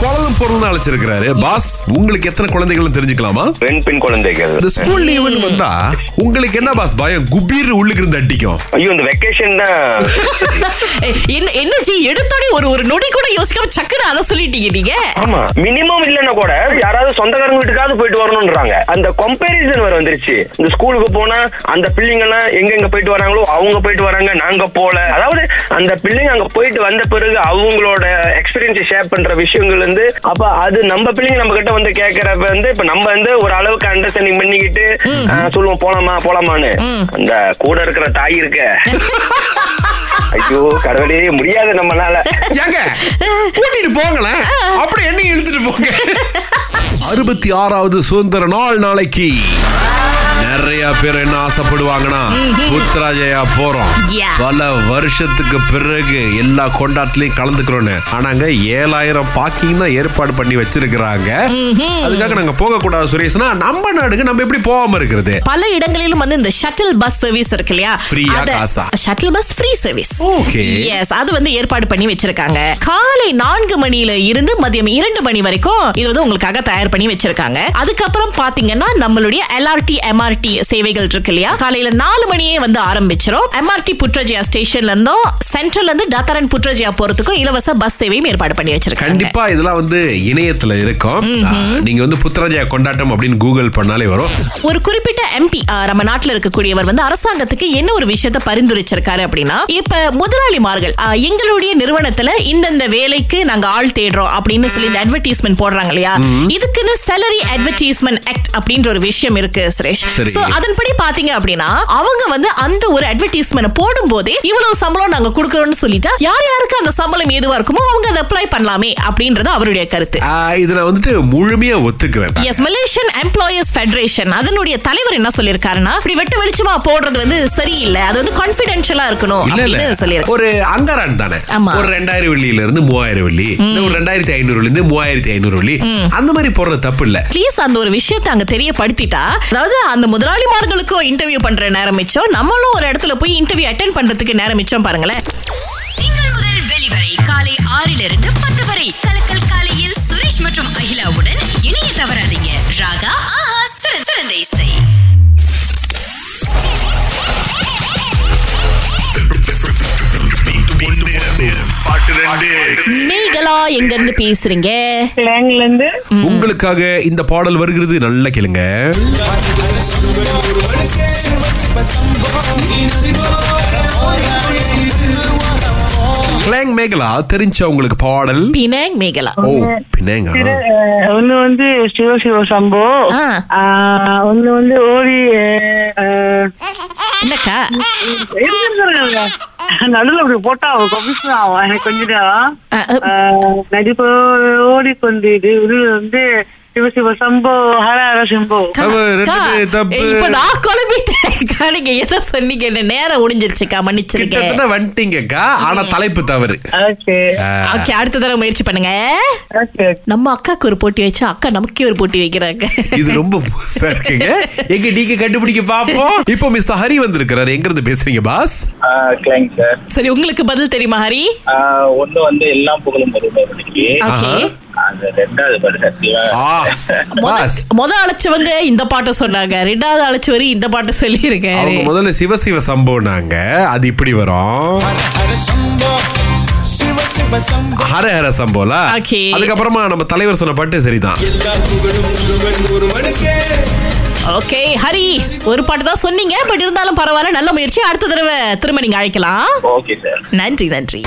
கோலம்பூர்ல அழைச்சிருக்கிறாரு. Pass உங்களுக்கு எத்தனை குழந்தைகள் தெரிஞ்சுக்கலாமா? பெண் பெண் குழந்தைகள். இந்த ஸ்கூல் லீவுன்னு வந்தா உங்களுக்கு என்ன பாஸ் பயம்? குபீர் உள்ளுக்கு இருந்து அடிக்கும். ஐயோ இந்த வெக்கேஷன் தான். என்ன என்ன ஜி எடுத்தோடனே ஒரு ஒரு நொடி கூட யோசிக்காம சக்குன்னு அதை சொல்லிட்டீங்க நீங்க? ஆமா. மினிமம் இல்லன்னா கூட யாராவது சொந்தக்காரங்க வீட்டுக்காவது போயிட்டு வரணும்ன்றாங்க. அந்த கம்பேரிசன் வர வந்துருச்சு. இந்த ஸ்கூலுக்கு போனா அந்த பிள்ளைங்க எல்லாம் எங்க எங்க போயிட்டு வராங்களோ அவங்க போயிட்டு வராங்க நாங்க போல. அதாவது அந்த பிள்ளைங்க அங்க போயிட்டு வந்த பிறகு அவங்களோட எக்ஸ்பீரியன்ஸ் ஷேர் பண்ற விஷயங்கள் வந்து அப்ப அது நம்ம பிள்ளைங்க நம்ம கிட்ட வந்து கேக்குறப்ப வந்து இப்ப நம்ம வந்து ஒரு அளவுக்கு அண்டர்ஸ்டாண்டிங் பண்ணிக்கிட்டு சொல்லுவோம் போலாமா போலாமான்னு. அந்த கூட இருக்கிற தாய் இருக்க. ஐயோ கடவுளே முடியாது நம்மளால. ஏங்க கூட்டிட்டு போங்களேன் அப்புறம் என்ன இழுத்துட்டு போங்க. அறுபத்தி ஆறாவது சுதந்திர நாள் நாளைக்கு. நிறைய பேர் என்ன ஆசைப்படுவாங்கன்னா புத்ராஜயா போறோம். பல வருஷத்துக்கு பிறகு எல்லா கொண்டாட்டிலையும் கலந்துக்கிறோன்னு. ஆனாங்க ஏழாயிரம் பார்க்கிங் தான் ஏற்பாடு பண்ணி வச்சிருக்கிறாங்க. அதுக்காக நாங்க போக கூடாது சுரேஷ்னா நம்ம நாடுக்கு நம்ம எப்படி போகாம இருக்கிறது? பல இடங்களிலும் வந்து இந்த ஷட்டில் பஸ் சர்வீஸ் இருக்கு இல்லையா? காசா? Shuttle bus free service Okay. Yes அது வந்து ஏற்பாடு பண்ணி வச்சிருக்காங்க. காலை நான்கு மணியில இருந்து மதியம் இரண்டு மணி வரைக்கும் இது வந்து உங்களுக்காக தயார் பண்ணி வச்சிருக்காங்க. அதுக்கப்புறம் பாத்தீங்கன்னா நம்மளுடைய எல்ஆர்டி எம்ஆர்டி சேவைகள் இருக்கு இல்லையா? காலையில நாலு மணியே வந்து ஆரம்பிச்சிரும். எம்ஆர்டி புட்ரஜியா ஸ்டேஷன்ல இருந்தும் சென்ட்ரல்ல இருந்து டாத்தரன் புட்ரஜியா போறதுக்கும் இலவச பஸ் சேவையும் ஏற்பாடு பண்ணி வச்சிருக்காங்க. கண்டிப்பா இதெல்லாம் வந்து இணையத்துல இருக்கும். நீங்க வந்து புத்ராஜயா கொண்டாட்டம் அப்படின்னு கூகுள் பண்ணாலே வரும். ஒரு குறிப்பிட்ட எம்பி நம்ம நாட்டுல இருக்கக்கூடியவர் வந்து அரசாங்கத்துக்கு என்ன ஒரு விஷயத்தை பரிந்துரைச்சிருக்காரு அப்படின்னா இப்ப முதலாளிமார்கள் எங்களுடைய நிறுவனத்துல இந்தந்த வேலைக்கு நாங்க ஆள் தேடுறோம் அப்படின்னு சொல்லி இந்த அட்வர்டைஸ்மெண்ட் போடுறாங்க இல்லையா? இதுக்குன்னு salary advertisement ஆக்ட் அப்படின்ற ஒரு விஷயம் இருக்கு சுரேஷ். அதன்படி பாத்தீங்க அப்படின்னா அவங்க வந்து அந்த ஒரு அட்வர்டைஸ்மெண்ட் போடும் போதே இவ்வளவு சம்பளம் நாங்க கொடுக்கறோம்னு சொல்லிட்டா யார் யாருக்கு அந்த சம்பளம் ஏதுவா இருக்குமோ அவங்க அதை அப்ளை பண்ணலாமே அப்படின்றது அவருடைய கருத்து. ஆ, இத நான் வந்துட்டு முழுமையா ஒத்துக்கிறேன் எஸ் மலேசியன் எம்ப்ளாயர்ஸ் ஃபெடரேஷன் அதனுடைய தலைவர் என்ன சொல்லிருக்காருன்னா இப்படி வெட்ட வெளிச்சமா போடுறது வந்து சரியில்லை. அது வந்து கான்பிடென்ஷியலா இருக்கணும் அப்படின்னு சொல்லியிருக்காரு ஒரு அங்காரான் தானே. ஒரு ரெண்டாயிரம் வெள்ளியில இருந்து மூவாயிரம் வெள்ளி ஒரு ரெண்டாயிரத்தி ஐநூறுல இருந்து மூவாயிரத்தி ஐநூறு வெள்ளி. அந்த மாதிரி போடுறது தப்பு இல்ல. ப்ளீஸ் அந்த ஒரு விஷயத்தை அங்க தெரியப்படுத்திட்டா அதாவது அந்த முதலாளிமார்களுக்கும் இன்டர்வியூ பண்ற நேரம் மிச்சம் நம்மளும் ஒரு இடத்துல போய் இன்டர்வியூ அட்டென்ட் பண்றதுக்கு நேரம் மிச்சம் பாருங்களேன் திங்கள் முதல் வெளிவரை காலை ஆறிலிருந்து பத்து வரை கலக்கல் காலையில் சுரேஷ் மற்றும் அகிலாவுடன் இணைய தவறாதீங்க ராகா ஆஹா சிறந்த மேகலா எங்க இருந்து பேசுறீங்க? கிளாங்ல இருந்து உங்களுக்காக இந்த பாடல் வருகிறது. நல்லா கேளுங்க. கிளாங் மேகலா தெரிஞ்ச உங்களுக்கு பாடல்? பினாங் மேகலா. ஓ அஹ், ஒண்ணு வந்து சிவ சிவ சம்போ. ஒண்ணு வந்து ஓடி என்னக்கா. நடுவுல அப்படி போட்டா அவன் கமிஷன் ஆகும் எனக்கு கொஞ்சம் நேரம். அஹ், அஹ், ஆஹ், நடிப்பு ஓடிக்கொண்டு இது இது வந்து சிவ சம்போ சிம்போ. இப்ப நான் குழம்பிட்டேன். நீங்க எதை சொன்னீங்க நேரம் முடிஞ்சிருச்சுக்கா மன்னிச்சிருக்கேன் கிட்டத்தட்ட வந்துட்டீங்கக்கா ஆனா தலைப்பு தவறு. ஓகே. அடுத்த தடவை முயற்சி பண்ணுங்க. ஓகே நம்ம அக்காக்கு ஒரு போட்டி வச்சு அக்கா நமக்கே ஒரு போட்டி வைக்கிறாங்க. இது ரொம்ப புதுசா இருக்குங்க. எங்க நீங்க கண்டுபிடிக்க பாப்போம். இப்போ மிஸ்டர் ஹரி வந்திருக்கிறாரு. எங்க இருந்து பேசுறீங்க பாஸ் கிளைங் சார் சரி உங்களுக்கு பதில் தெரியுமா ஹரி? ஒண்ணு வந்து எல்லாம் புகழும் வருவதற்கு முத அழைச்சவங்க இந்த பாட்டை சொன்னாங்க. ரெண்டாவது அழைச்சவரு இந்த பாட்டை சொல்லி இருக்காரு முதல்ல சிவ சிவ சம்பவம்னாங்க அது இப்படி வரும். ஹர ஹர சம்போலா? Okay. அதுக்கப்புறமா நம்ம தலைவர் சொன்ன பாட்டு சரிதான். ஓகே ஹரி ஒரு பாட்டு தான் சொன்னீங்க. பட் இருந்தாலும் பரவாயில்ல நல்ல முயற்சி. அடுத்த தடவை திரும்ப நீங்க அழைக்கலாம். நன்றி நன்றி.